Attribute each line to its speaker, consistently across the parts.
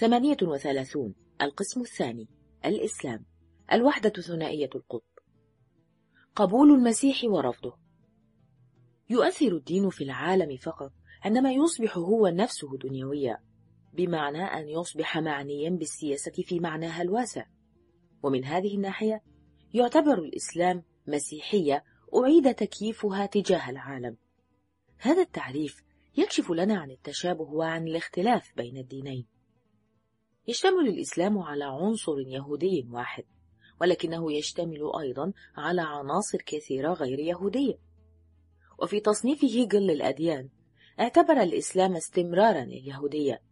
Speaker 1: ثمانية وثلاثون القسم الثاني الإسلام الوحدة ثنائية القطب قبول المسيح ورفضه يؤثر الدين في العالم فقط عندما يصبح هو نفسه دنيويا بمعنى أن يصبح معنيا بالسياسة في معناها الواسع ومن هذه الناحية يعتبر الإسلام مسيحية أعيد تكييفها تجاه العالم هذا التعريف يكشف لنا عن التشابه وعن الاختلاف بين الدينين يشتمل الإسلام على عنصر يهودي واحد ولكنه يشتمل أيضا على عناصر كثيرة غير يهودية وفي تصنيف هيجل للأديان، اعتبر الإسلام استمرارا اليهودية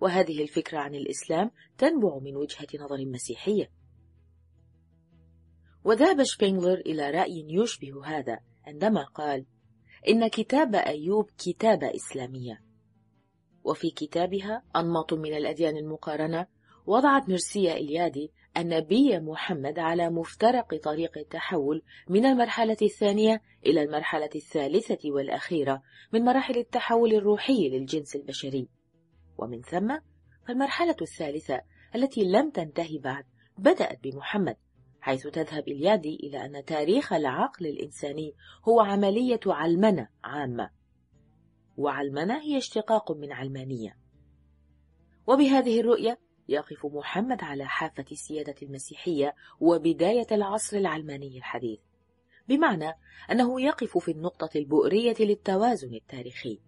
Speaker 1: وهذه الفكرة عن الإسلام تنبع من وجهة نظر مسيحية وذهب شبينغلر إلى رأي يشبه هذا عندما قال إن كتاب أيوب كتابة إسلامية وفي كتابها أنماط من الأديان المقارنة وضعت ميرسيا إليادي النبي محمد على مفترق طريق التحول من المرحلة الثانية إلى المرحلة الثالثة والأخيرة من مراحل التحول الروحي للجنس البشري ومن ثم فالمرحلة الثالثة التي لم تنتهي بعد بدأت بمحمد حيث تذهب إليادي إلى أن تاريخ العقل الإنساني هو عملية علمنة عامة وعلمنة هي اشتقاق من علمانية وبهذه الرؤية يقف محمد على حافة السيادة المسيحية وبداية العصر العلماني الحديث بمعنى أنه يقف في النقطة البؤرية للتوازن التاريخي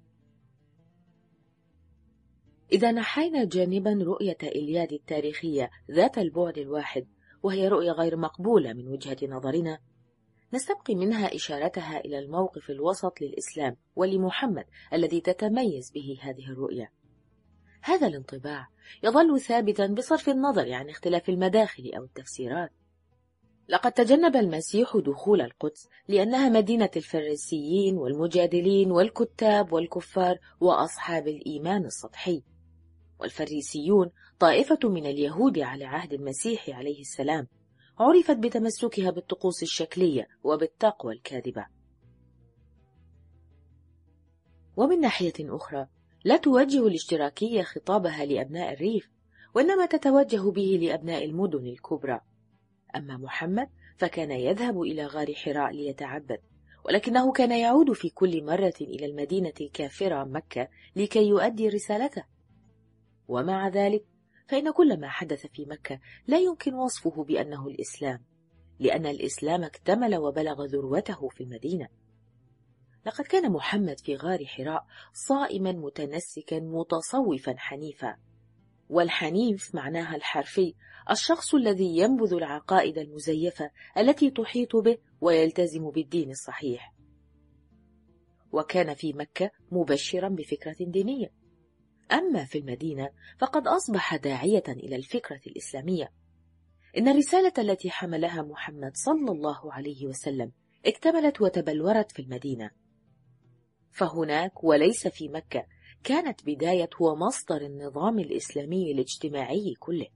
Speaker 1: إذا نحينا جانبا رؤية إلياد التاريخية ذات البعد الواحد وهي رؤية غير مقبولة من وجهة نظرنا نستبقي منها إشارتها إلى الموقف الوسط للإسلام ولمحمد الذي تتميز به هذه الرؤية. هذا الانطباع يظل ثابتا بصرف النظر عن اختلاف المداخل أو التفسيرات. لقد تجنب المسيح دخول القدس لأنها مدينة الفريسيين والمجادلين والكتاب والكفار وأصحاب الإيمان السطحي. والفريسيون طائفة من اليهود على عهد المسيح عليه السلام عرفت بتمسكها بالطقوس الشكلية وبالتقوى الكاذبة. ومن ناحية أخرى، لا توجه الاشتراكية خطابها لأبناء الريف، وإنما تتوجه به لأبناء المدن الكبرى. أما محمد فكان يذهب إلى غار حراء ليتعبد، ولكنه كان يعود في كل مرة إلى المدينة الكافرة مكة لكي يؤدي رسالته. ومع ذلك فإن كل ما حدث في مكة لا يمكن وصفه بأنه الإسلام، لأن الإسلام اكتمل وبلغ ذروته في المدينة. لقد كان محمد في غار حراء صائما متنسكا متصوفا حنيفا، والحنيف معناها الحرفي الشخص الذي ينبذ العقائد المزيفة التي تحيط به ويلتزم بالدين الصحيح. وكان في مكة مبشرا بفكرة دينية أما في المدينة فقد أصبح داعية إلى الفكرة الإسلامية. إن الرسالة التي حملها محمد صلى الله عليه وسلم اكتملت وتبلورت في المدينة. فهناك وليس في مكة كانت بداية ومصدر النظام الإسلامي الاجتماعي كله.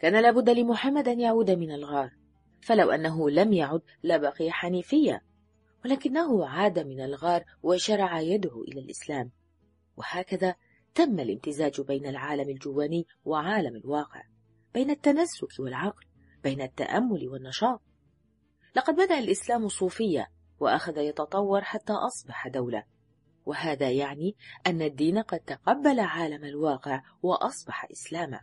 Speaker 1: كان لابد لمحمد أن يعود من الغار، فلو أنه لم يعد لبقي حنيفيا، ولكنه عاد من الغار وشرع يده إلى الإسلام. وهكذا تم الامتزاج بين العالم الجواني وعالم الواقع بين التنسك والعقل بين التامل والنشاط لقد بدا الاسلام صوفيه واخذ يتطور حتى اصبح دوله وهذا يعني ان الدين قد تقبل عالم الواقع واصبح اسلاما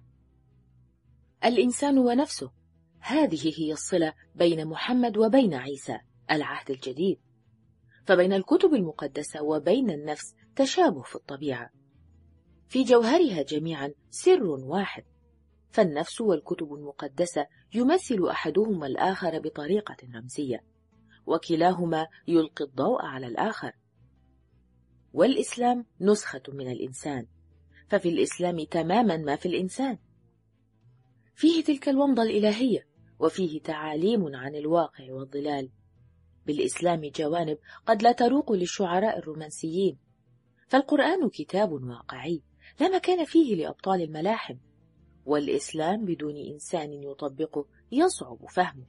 Speaker 1: الانسان ونفسه هذه هي الصله بين محمد وبين عيسى العهد الجديد فبين الكتب المقدسه وبين النفس تشابه في الطبيعه في جوهرها جميعا سر واحد فالنفس والكتب المقدسه يمثل احدهما الاخر بطريقه رمزيه وكلاهما يلقي الضوء على الاخر والاسلام نسخه من الانسان ففي الاسلام تماما ما في الانسان فيه تلك الومضه الالهيه وفيه تعاليم عن الواقع والضلال بالاسلام جوانب قد لا تروق للشعراء الرومانسيين فالقرآن كتاب واقعي لا مكان فيه لأبطال الملاحم والإسلام بدون إنسان يطبقه يصعب فهمه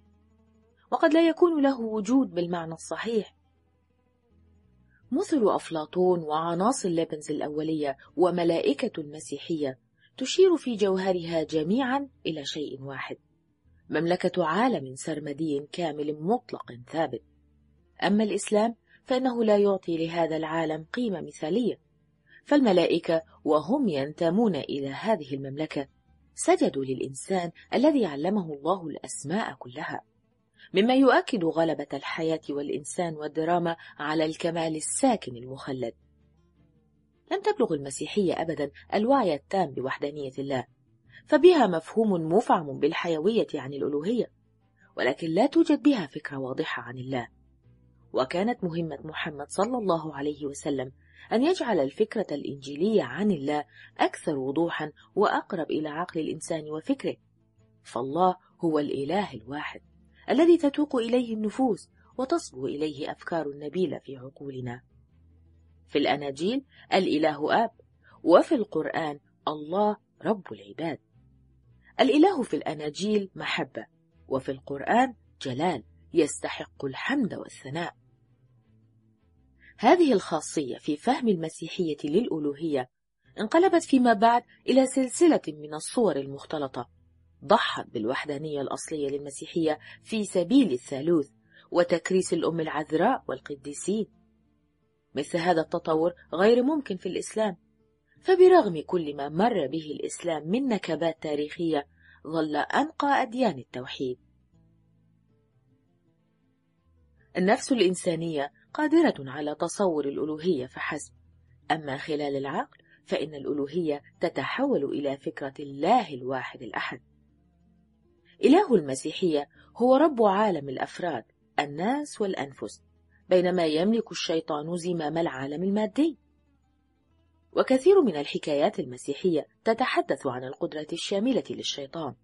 Speaker 1: وقد لا يكون له وجود بالمعنى الصحيح مثل أفلاطون وعناصر ليبنز الأولية وملائكة المسيحية تشير في جوهرها جميعا إلى شيء واحد مملكة عالم سرمدي كامل مطلق ثابت أما الإسلام فإنه لا يعطي لهذا العالم قيمة مثالية فالملائكة وهم ينتمون إلى هذه المملكة سجدوا للإنسان الذي علمه الله الأسماء كلها مما يؤكد غلبة الحياة والإنسان والدراما على الكمال الساكن المخلد لم تبلغ المسيحية أبدا الوعي التام بوحدانية الله فبها مفهوم مفعم بالحيوية عن الألوهية ولكن لا توجد بها فكرة واضحة عن الله وكانت مهمة محمد صلى الله عليه وسلم أن يجعل الفكرة الإنجيلية عن الله أكثر وضوحا وأقرب إلى عقل الإنسان وفكره فالله هو الإله الواحد الذي تتوق إليه النفوس وتصبو إليه أفكار النبيلة في عقولنا في الأناجيل الإله آب وفي القرآن الله رب العباد الإله في الأناجيل محبة وفي القرآن جلال يستحق الحمد والثناء هذه الخاصية في فهم المسيحية للألوهية انقلبت فيما بعد إلى سلسلة من الصور المختلطة ضحت بالوحدانية الأصلية للمسيحية في سبيل الثالوث وتكريس الأم العذراء والقديسين مثل هذا التطور غير ممكن في الإسلام فبرغم كل ما مر به الإسلام من نكبات تاريخية ظل أنقى أديان التوحيد النفس الإنسانية قادرة على تصور الألوهية فحسب، أما خلال العقل فإن الألوهية تتحول إلى فكرة الله الواحد الأحد. إله المسيحية هو رب عالم الأفراد، الناس والأنفس، بينما يملك الشيطان زمام العالم المادي. وكثير من الحكايات المسيحية تتحدث عن القدرة الشاملة للشيطان.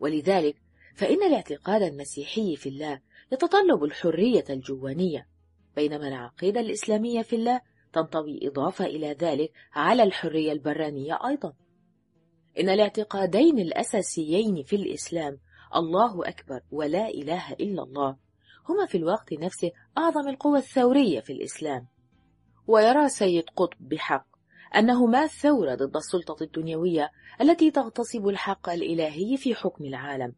Speaker 1: ولذلك فإن الاعتقاد المسيحي في الله يتطلب الحرية الجوانية بينما العقيدة الإسلامية في الله تنطوي إضافة إلى ذلك على الحرية البرانية أيضا إن الاعتقادين الأساسيين في الإسلام الله أكبر ولا إله إلا الله هما في الوقت نفسه أعظم القوى الثورية في الإسلام ويرى سيد قطب بحق أنهما ثورة ضد السلطة الدنيوية التي تغتصب الحق الإلهي في حكم العالم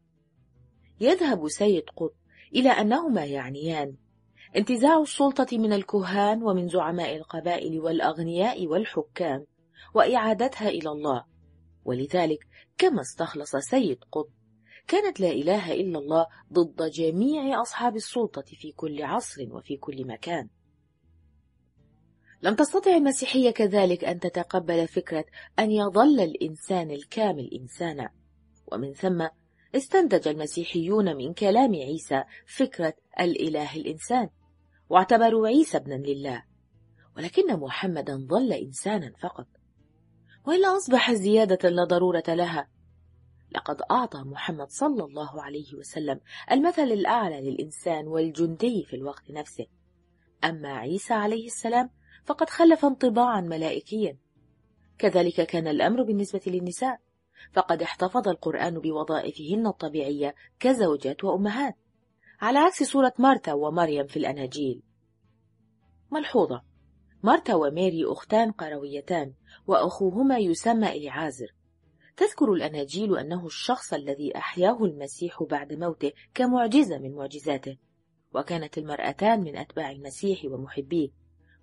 Speaker 1: يذهب سيد قطب إلى أنهما يعنيان انتزاع السلطة من الكهان ومن زعماء القبائل والأغنياء والحكام وإعادتها إلى الله ولذلك كما استخلص سيد قطب كانت لا إله إلا الله ضد جميع أصحاب السلطة في كل عصر وفي كل مكان لم تستطع المسيحية كذلك أن تتقبل فكرة أن يظل الإنسان الكامل إنسانا ومن ثم استنتج المسيحيون من كلام عيسى فكرة الإله الإنسان، واعتبروا عيسى ابنا لله، ولكن محمدا ظل إنسانا فقط، وإلا أصبح زيادة لا ضرورة لها. لقد أعطى محمد صلى الله عليه وسلم المثل الأعلى للإنسان والجندي في الوقت نفسه، أما عيسى عليه السلام فقد خلف انطباعا ملائكيا، كذلك كان الأمر بالنسبة للنساء، فقد احتفظ القرآن بوظائفهن الطبيعية كزوجات وأمهات على عكس صورة مارتا ومريم في الأناجيل ملحوظة مارتا وماري أختان قرويتان وأخوهما يسمى إليعازر تذكر الأناجيل أنه الشخص الذي أحياه المسيح بعد موته كمعجزة من معجزاته وكانت المرأتان من أتباع المسيح ومحبيه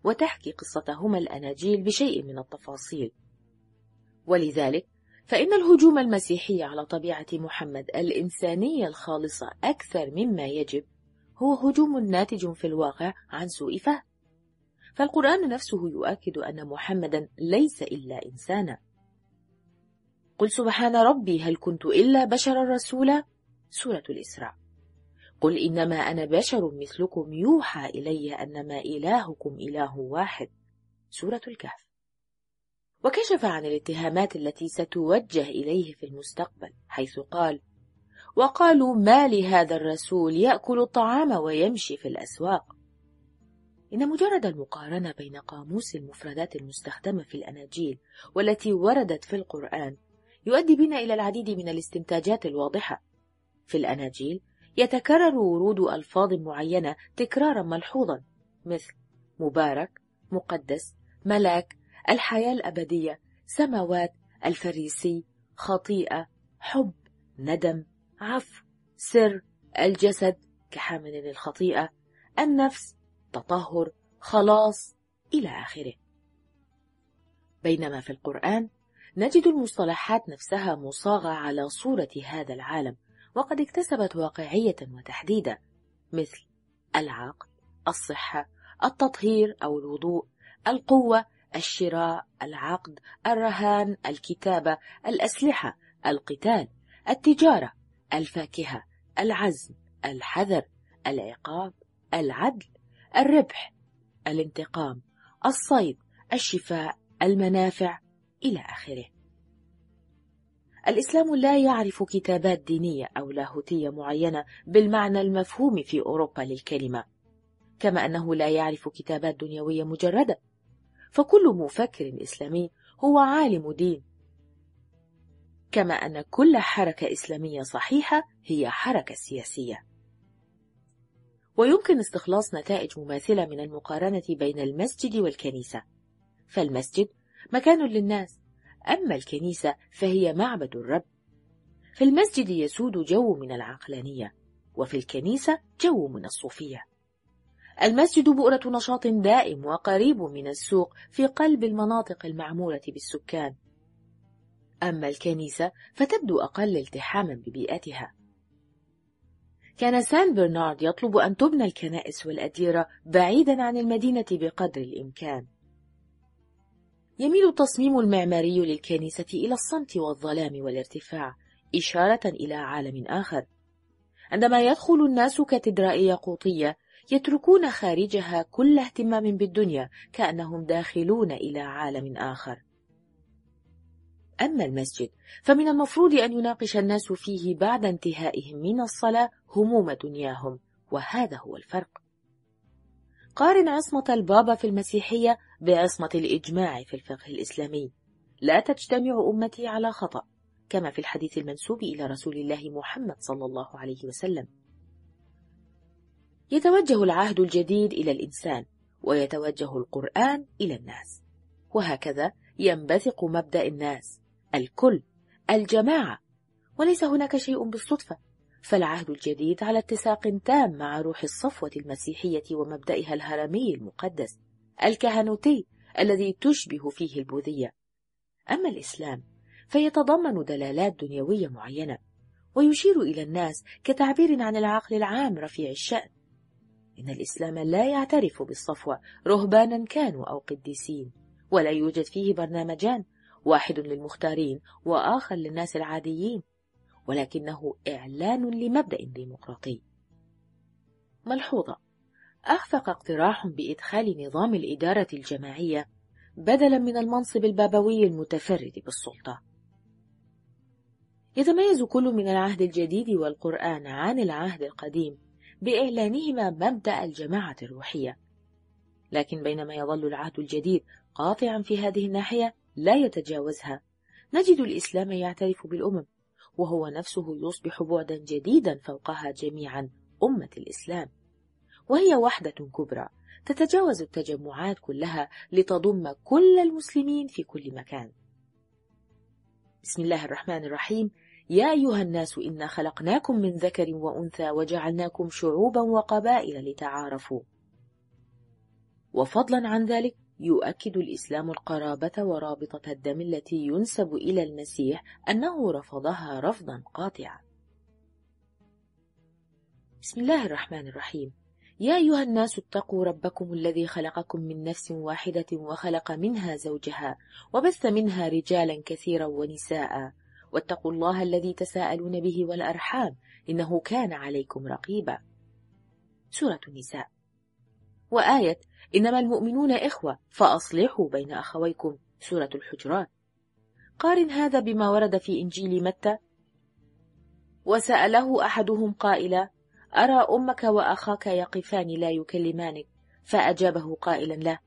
Speaker 1: وتحكي قصتهما الأناجيل بشيء من التفاصيل ولذلك فإن الهجوم المسيحي على طبيعة محمد الإنسانية الخالصة أكثر مما يجب هو هجوم ناتج في الواقع عن سوء فهم فالقرآن نفسه يؤكد أن محمدا ليس إلا إنسانا قل سبحان ربي هل كنت إلا بشرا رسولا سورة الإسراء قل إنما أنا بشر مثلكم يوحى إلي أنما إلهكم إله واحد سورة الكهف وكشف عن الاتهامات التي ستوجه إليه في المستقبل حيث قال وقالوا ما لهذا الرسول يأكل الطعام ويمشي في الأسواق إن مجرد المقارنة بين قاموس المفردات المستخدمة في الأناجيل والتي وردت في القرآن يؤدي بنا إلى العديد من الاستنتاجات الواضحة في الأناجيل يتكرر ورود ألفاظ معينة تكرارا ملحوظا مثل مبارك مقدس ملاك الحياة الأبدية سماوات الفريسي خطيئة حب ندم عفو سر الجسد كحامل للخطيئة النفس تطهر خلاص إلى آخره بينما في القرآن نجد المصطلحات نفسها مصاغة على صورة هذا العالم وقد اكتسبت واقعية وتحديدا مثل العقل الصحة التطهير أو الوضوء القوة الشراء العقد الرهان الكتابه الاسلحه القتال التجاره الفاكهه العزم الحذر العقاب العدل الربح الانتقام الصيد الشفاء المنافع الى اخره الاسلام لا يعرف كتابات دينيه او لاهوتيه معينه بالمعنى المفهوم في اوروبا للكلمه كما انه لا يعرف كتابات دنيويه مجرده فكل مفكر إسلامي هو عالم دين كما أن كل حركة إسلامية صحيحة هي حركة سياسية ويمكن استخلاص نتائج مماثلة من المقارنة بين المسجد والكنيسة فالمسجد مكان للناس أما الكنيسة فهي معبد الرب في المسجد يسود جو من العقلانية وفي الكنيسة جو من الصوفية المسجد بؤرة نشاط دائم وقريب من السوق في قلب المناطق المعمورة بالسكان أما الكنيسة فتبدو أقل التحاما ببيئتها كان سان برنارد يطلب أن تبنى الكنائس والأديرة بعيدا عن المدينة بقدر الإمكان يميل التصميم المعماري للكنيسة إلى الصمت والظلام والارتفاع إشارة إلى عالم آخر عندما يدخل الناس كاتدرائية قوطية يتركون خارجها كل اهتمام بالدنيا كأنهم داخلون إلى عالم آخر أما المسجد فمن المفروض أن يناقش الناس فيه بعد انتهائهم من الصلاة هموم دنياهم وهذا هو الفرق قارن عصمة البابا في المسيحية بعصمة الإجماع في الفقه الإسلامي لا تجتمع أمتي على خطأ كما في الحديث المنسوب إلى رسول الله محمد صلى الله عليه وسلم يتوجه العهد الجديد إلى الإنسان ويتوجه القرآن إلى الناس وهكذا ينبثق مبدأ الناس الكل الجماعة وليس هناك شيء بالصدفة فالعهد الجديد على اتساق تام مع روح الصفوة المسيحية ومبدأها الهرمي المقدس الكهنوتي الذي تشبه فيه البوذية أما الإسلام فيتضمن دلالات دنيوية معينة ويشير إلى الناس كتعبير عن العقل العام رفيع الشأن إن الإسلام لا يعترف بالصفوة رهبانا كانوا أو قديسين ولا يوجد فيه برنامجان واحد للمختارين وآخر للناس العاديين ولكنه إعلان لمبدأ ديمقراطي ملحوظة أخفق اقتراح بإدخال نظام الإدارة الجماعية بدلا من المنصب البابوي المتفرد بالسلطة يتميز كل من العهد الجديد والقرآن عن العهد القديم بإعلانهما مبدأ الجماعة الروحية لكن بينما يظل العهد الجديد قاطعا في هذه الناحية لا يتجاوزها نجد الإسلام يعترف بالأمم وهو نفسه يصبح بعدا جديدا فوقها جميعا أمة الإسلام وهي وحدة كبرى تتجاوز التجمعات كلها لتضم كل المسلمين في كل مكان بسم الله الرحمن الرحيم يا أيها الناس إنا خلقناكم من ذكر وأنثى وجعلناكم شعوبا وقبائل لتعارفوا وفضلا عن ذلك يؤكد الإسلام القرابة ورابطة الدم التي ينسب إلى المسيح أنه رفضها رفضا قاطعا بسم الله الرحمن الرحيم يا أيها الناس اتقوا ربكم الذي خلقكم من نفس واحدة وخلق منها زوجها وبث منها رجالا كثيرا ونساء واتقوا الله الذي تساءلون به والأرحام إنه كان عليكم رقيبا سورة النساء وآية إنما المؤمنون إخوة فأصلحوا بين أخويكم سورة الحجرات قارن هذا بما ورد في إنجيل متى وسأله أحدهم قائلا أرى أمك وأخاك يقفان لا يكلمانك فأجابه قائلا له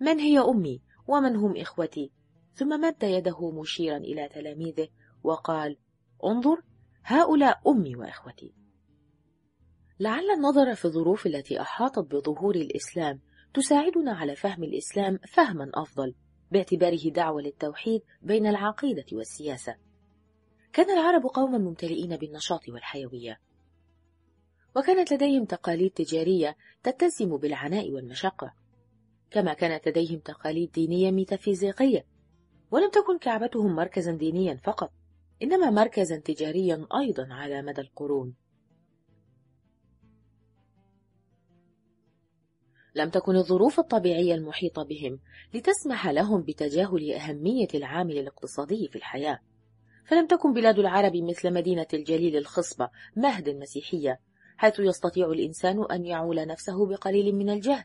Speaker 1: من هي أمي ومن هم إخوتي ثم مد يده مشيرا إلى تلاميذه وقال انظر هؤلاء امي واخوتي لعل النظر في الظروف التي احاطت بظهور الاسلام تساعدنا على فهم الاسلام فهما افضل باعتباره دعوه للتوحيد بين العقيده والسياسه كان العرب قوما ممتلئين بالنشاط والحيويه وكانت لديهم تقاليد تجاريه تتسم بالعناء والمشقه كما كانت لديهم تقاليد دينيه ميتافيزيقيه ولم تكن كعبتهم مركزا دينيا فقط إنما مركزا تجاريا أيضا على مدى القرون لم تكن الظروف الطبيعية المحيطة بهم لتسمح لهم بتجاهل أهمية العامل الاقتصادي في الحياة فلم تكن بلاد العرب مثل مدينة الجليل الخصبة مهد المسيحية حيث يستطيع الإنسان أن يعول نفسه بقليل من الجهد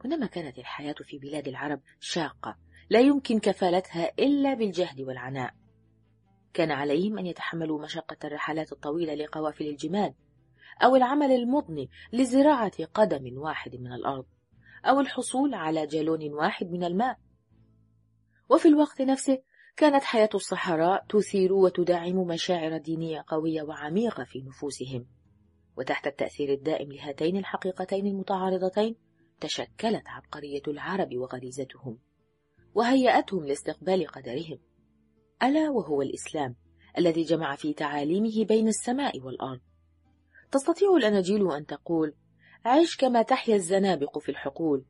Speaker 1: وإنما كانت الحياة في بلاد العرب شاقة لا يمكن كفالتها إلا بالجهد والعناء كان عليهم أن يتحملوا مشقة الرحلات الطويلة لقوافل الجمال أو العمل المضني لزراعة قدم واحد من الأرض أو الحصول على جالون واحد من الماء وفي الوقت نفسه كانت حياة الصحراء تثير وتدعم مشاعر دينية قوية وعميقة في نفوسهم وتحت التأثير الدائم لهاتين الحقيقتين المتعارضتين تشكلت عبقرية العرب وغريزتهم وهيأتهم لاستقبال قدرهم ألا وهو الإسلام الذي جمع في تعاليمه بين السماء والأرض تستطيع الأناجيل أن تقول عش كما تحيا الزنابق في الحقول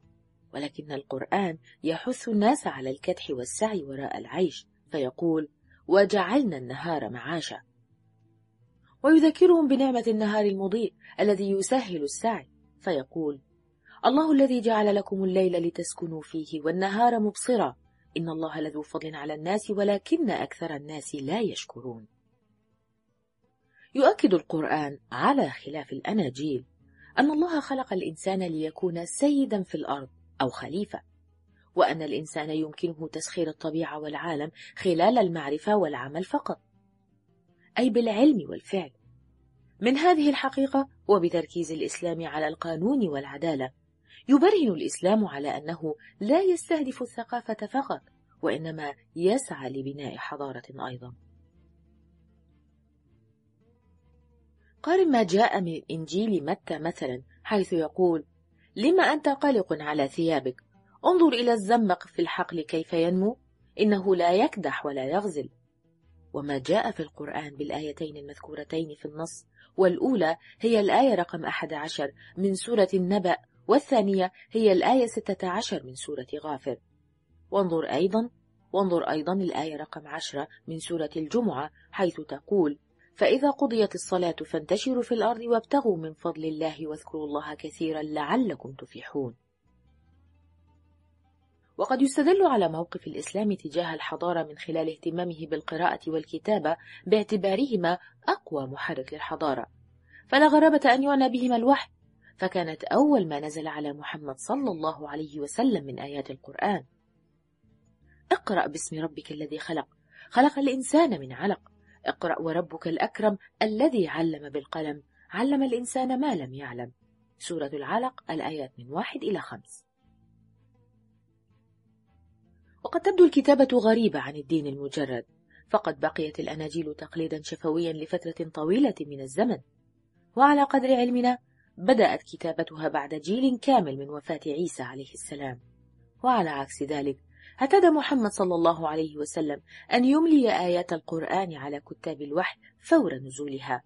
Speaker 1: ولكن القرآن يحث الناس على الكدح والسعي وراء العيش فيقول وجعلنا النهار معاشا ويذكرهم بنعمة النهار المضيء الذي يسهل السعي فيقول الله الذي جعل لكم الليل لتسكنوا فيه والنهار مبصرا إن الله لذو فضل على الناس ولكن أكثر الناس لا يشكرون يؤكد القرآن على خلاف الأناجيل أن الله خلق الإنسان ليكون سيدا في الأرض أو خليفة وأن الإنسان يمكنه تسخير الطبيعة والعالم خلال المعرفة والعمل فقط أي بالعلم والفعل من هذه الحقيقة وبتركيز الإسلام على القانون والعدالة يبرهن الإسلام على أنه لا يستهدف الثقافة فقط وإنما يسعى لبناء حضارة أيضا قارن ما جاء من إنجيل متى مثلا حيث يقول لما أنت قلق على ثيابك انظر إلى الزمق في الحقل كيف ينمو إنه لا يكدح ولا يغزل وما جاء في القرآن بالآيتين المذكورتين في النص والأولى هي الآية رقم 11 من سورة النبأ والثانية هي الآية 16 من سورة غافر وانظر أيضا وانظر أيضا الآية رقم 10 من سورة الجمعة حيث تقول فإذا قضيت الصلاة فانتشروا في الأرض وابتغوا من فضل الله واذكروا الله كثيرا لعلكم تفلحون وقد يستدل على موقف الإسلام تجاه الحضارة من خلال اهتمامه بالقراءة والكتابة باعتبارهما أقوى محرك للحضارة فلا غرابة أن يعنى بهما الوحي فكانت أول ما نزل على محمد صلى الله عليه وسلم من آيات القرآن اقرأ باسم ربك الذي خلق خلق الإنسان من علق اقرأ وربك الأكرم الذي علم بالقلم علم الإنسان ما لم يعلم سورة العلق الآيات من واحد إلى خمس وقد تبدو الكتابة غريبة عن الدين المجرد فقد بقيت الأناجيل تقليدا شفويا لفترة طويلة من الزمن وعلى قدر علمنا بدأت كتابتها بعد جيل كامل من وفاة عيسى عليه السلام وعلى عكس ذلك اعتاد محمد صلى الله عليه وسلم أن يملي آيات القرآن على كتاب الوحي فور نزولها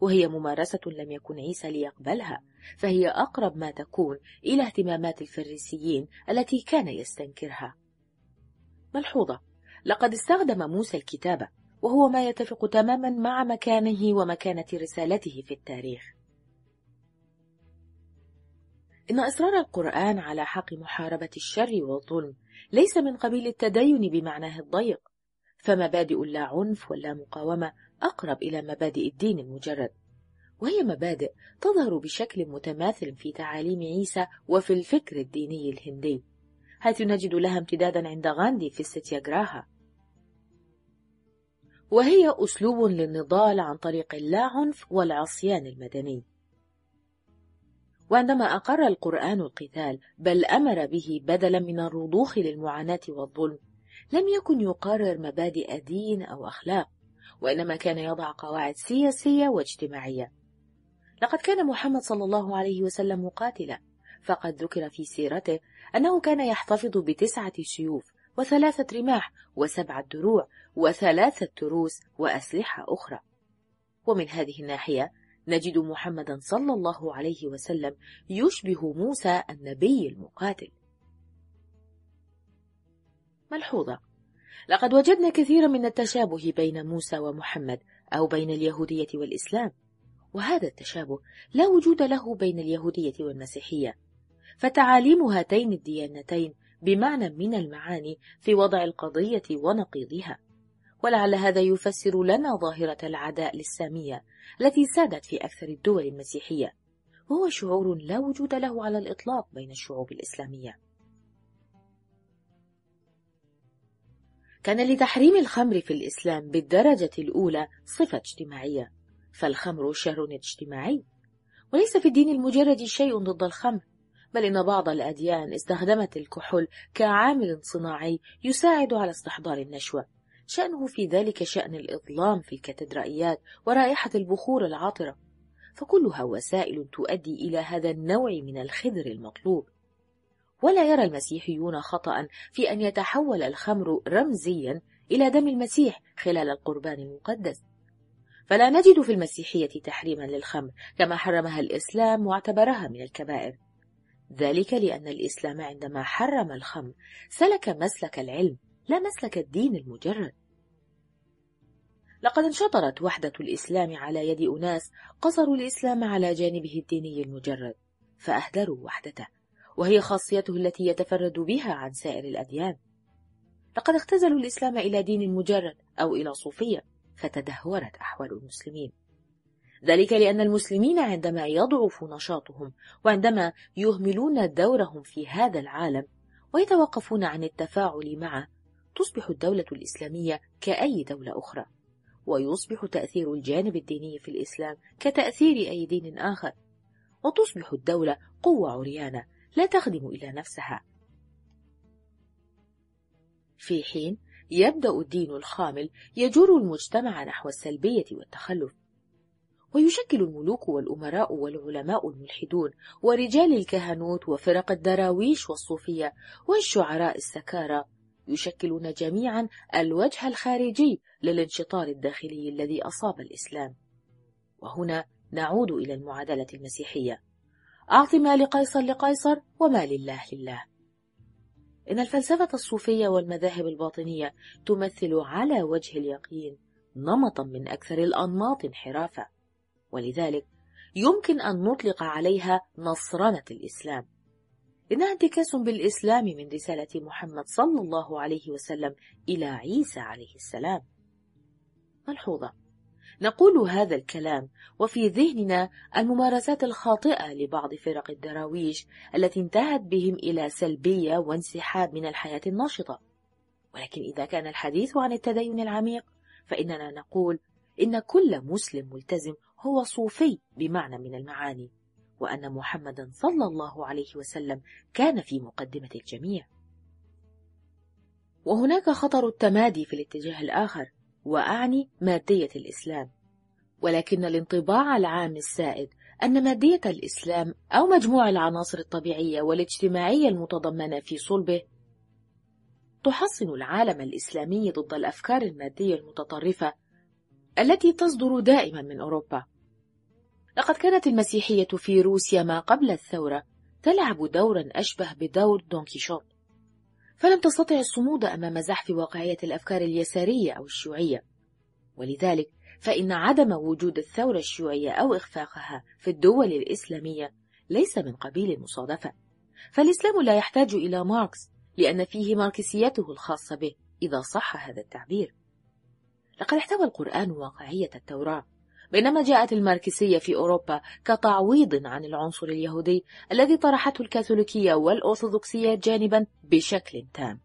Speaker 1: وهي ممارسة لم يكن عيسى ليقبلها فهي أقرب ما تكون إلى اهتمامات الفريسيين التي كان يستنكرها ملحوظة لقد استخدم موسى الكتابة وهو ما يتفق تماما مع مكانه ومكانة رسالته في التاريخ إن إصرار القرآن على حق محاربة الشر والظلم ليس من قبيل التدين بمعناه الضيق، فمبادئ اللا عنف واللا مقاومة أقرب إلى مبادئ الدين المجرد، وهي مبادئ تظهر بشكل متماثل في تعاليم عيسى وفي الفكر الديني الهندي، حيث نجد لها امتدادا عند غاندي في الستياجراها، وهي أسلوب للنضال عن طريق اللا عنف والعصيان المدني. وعندما أقر القرآن القتال بل أمر به بدلا من الرضوخ للمعاناة والظلم لم يكن يقرر مبادئ دين أو أخلاق وإنما كان يضع قواعد سياسية واجتماعية لقد كان محمد صلى الله عليه وسلم مقاتلا فقد ذكر في سيرته أنه كان يحتفظ بتسعة سيوف وثلاثة رماح وسبعة دروع وثلاثة تروس وأسلحة أخرى ومن هذه الناحية نجد محمدا صلى الله عليه وسلم يشبه موسى النبي المقاتل ملحوظة لقد وجدنا كثيرا من التشابه بين موسى ومحمد أو بين اليهودية والإسلام وهذا التشابه لا وجود له بين اليهودية والمسيحية فتعاليم هاتين الديانتين بمعنى من المعاني في وضع القضية ونقيضها ولعل هذا يفسر لنا ظاهرة العداء للسامية التي سادت في أكثر الدول المسيحية وهو شعور لا وجود له على الإطلاق بين الشعوب الإسلامية كان لتحريم الخمر في الإسلام بالدرجة الأولى صفة اجتماعية فالخمر شهر اجتماعي وليس في الدين المجرد شيء ضد الخمر بل إن بعض الأديان استخدمت الكحول كعامل صناعي يساعد على استحضار النشوة شأنه في ذلك شأن الإظلام في الكاتدرائيات ورائحة البخور العاطرة فكلها وسائل تؤدي إلى هذا النوع من الخدر المطلوب ولا يرى المسيحيون خطأ في أن يتحول الخمر رمزيا إلى دم المسيح خلال القربان المقدس فلا نجد في المسيحية تحريما للخمر كما حرمها الإسلام واعتبرها من الكبائر ذلك لأن الإسلام عندما حرم الخمر سلك مسلك العلم لا مسلك الدين المجرد لقد انشطرت وحدة الإسلام على يد أناس قصروا الإسلام على جانبه الديني المجرد فأهدروا وحدته وهي خاصيته التي يتفرد بها عن سائر الأديان لقد اختزلوا الإسلام إلى دين مجرد أو إلى صوفية فتدهورت أحوال المسلمين ذلك لأن المسلمين عندما يضعف نشاطهم وعندما يهملون دورهم في هذا العالم ويتوقفون عن التفاعل معه تصبح الدولة الإسلامية كأي دولة أخرى ويصبح تأثير الجانب الديني في الإسلام كتأثير أي دين آخر وتصبح الدولة قوة عريانة لا تخدم إلا نفسها في حين يبدأ الدين الخامل يجر المجتمع نحو السلبية والتخلف ويشكل الملوك والأمراء والعلماء الملحدون ورجال الكهنوت وفرق الدراويش والصوفية والشعراء السكارى يشكلون جميعا الوجه الخارجي للانشطار الداخلي الذي أصاب الإسلام وهنا نعود إلى المعادلة المسيحية أعط ما لقيصر لقيصر وما لله لله إن الفلسفة الصوفية والمذاهب الباطنية تمثل على وجه اليقين نمطا من أكثر الأنماط انحرافا ولذلك يمكن أن نطلق عليها نصرنة الإسلام إنها انتكاس بالإسلام من رسالة محمد صلى الله عليه وسلم إلى عيسى عليه السلام. ملحوظة: نقول هذا الكلام وفي ذهننا الممارسات الخاطئة لبعض فرق الدراويش التي انتهت بهم إلى سلبية وانسحاب من الحياة النشطة. ولكن إذا كان الحديث عن التدين العميق فإننا نقول إن كل مسلم ملتزم هو صوفي بمعنى من المعاني وأن محمدا صلى الله عليه وسلم كان في مقدمة الجميع وهناك خطر التمادي في الاتجاه الآخر وأعني مادية الإسلام ولكن الانطباع العام السائد أن مادية الإسلام أو مجموع العناصر الطبيعية والاجتماعية المتضمنة في صلبه تحصن العالم الإسلامي ضد الأفكار المادية المتطرفة التي تصدر دائما من أوروبا لقد كانت المسيحية في روسيا ما قبل الثورة تلعب دورا أشبه بدور كيشوت فلم تستطع الصمود أمام زحف واقعية الأفكار اليسارية أو الشيوعية ولذلك فإن عدم وجود الثورة الشيوعية أو إخفاقها في الدول الإسلامية ليس من قبيل المصادفة فالإسلام لا يحتاج إلى ماركس لأن فيه ماركسيته الخاصة به إذا صح هذا التعبير لقد احتوى القرآن واقعية التوراة بينما جاءت الماركسية في أوروبا كتعويض عن العنصر اليهودي الذي طرحته الكاثوليكية والأرثوذكسية جانبا بشكل تام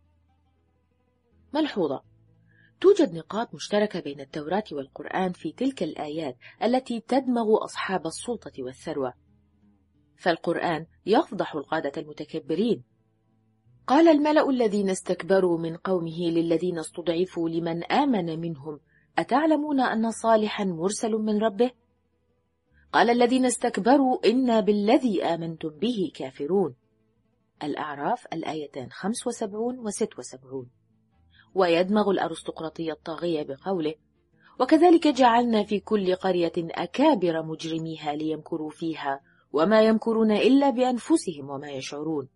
Speaker 1: ملحوظة توجد نقاط مشتركة بين التوراة والقرآن في تلك الآيات التي تدمغ أصحاب السلطة والثروة فالقرآن يفضح القادة المتكبرين قال الملأ الذين استكبروا من قومه للذين استضعفوا لمن آمن منهم أتعلمون أن صالحا مرسل من ربه؟ قال الذين استكبروا إنا بالذي آمنتم به كافرون الأعراف الآيتان 75 و 76 ويدمغ الأرستقراطية الطاغية بقوله وكذلك جعلنا في كل قرية أكابر مجرميها ليمكروا فيها وما يمكرون إلا بأنفسهم وما يشعرون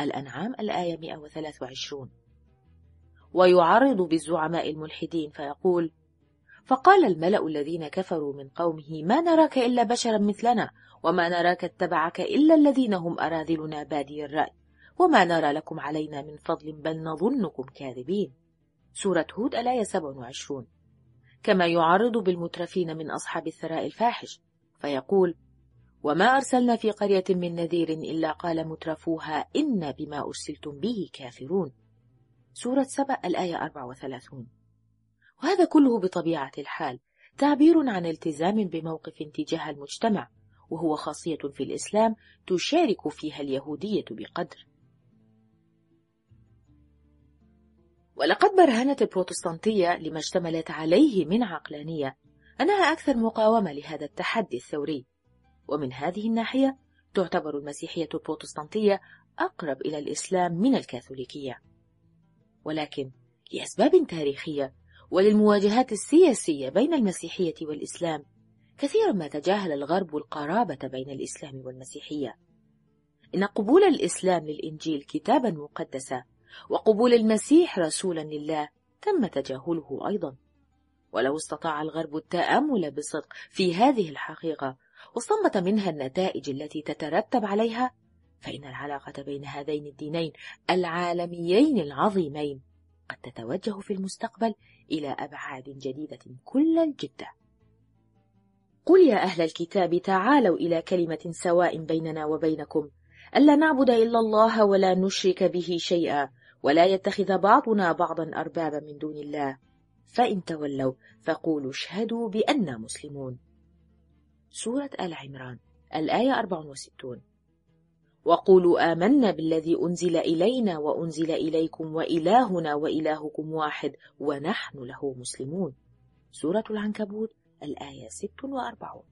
Speaker 1: الأنعام الآية 123 ويعرض بالزعماء الملحدين فيقول فقال الملأ الذين كفروا من قومه ما نراك إلا بشرا مثلنا وما نراك اتبعك إلا الذين هم أراذلنا بادي الرأي وما نرى لكم علينا من فضل بل نظنكم كاذبين سورة هود الآية 27 كما يعرض بالمترفين من أصحاب الثراء الفاحش فيقول وما أرسلنا في قرية من نذير إلا قال مترفوها إنا بما أرسلتم به كافرون سورة سبأ الآية 34 وهذا كله بطبيعة الحال تعبير عن التزام بموقف تجاه المجتمع وهو خاصية في الإسلام تشارك فيها اليهودية بقدر ولقد برهنت البروتستانتية لما اشتملت عليه من عقلانية أنها أكثر مقاومة لهذا التحدي الثوري ومن هذه الناحية تعتبر المسيحية البروتستانتية أقرب إلى الإسلام من الكاثوليكية ولكن لأسباب تاريخية وللمواجهات السياسية بين المسيحية والإسلام كثيرا ما تجاهل الغرب القرابة بين الإسلام والمسيحية إن قبول الإسلام للإنجيل كتابا مقدسا وقبول المسيح رسولا لله تم تجاهله أيضا ولو استطاع الغرب التأمل بصدق في هذه الحقيقة وصمت منها النتائج التي تترتب عليها فإن العلاقة بين هذين الدينين العالميين العظيمين قد تتوجه في المستقبل إلى أبعاد جديدة كل الجدة. قل يا أهل الكتاب تعالوا إلى كلمة سواء بيننا وبينكم ألا نعبد إلا الله ولا نشرك به شيئا ولا يتخذ بعضنا بعضا أربابا من دون الله فإن تولوا فقولوا اشهدوا بأننا مسلمون. سورة آل عمران الآية 64 وقولوا آمنا بالذي أنزل إلينا وأنزل إليكم وإلهنا وإلهكم واحد ونحن له مسلمون سورة العنكبوت الآية 46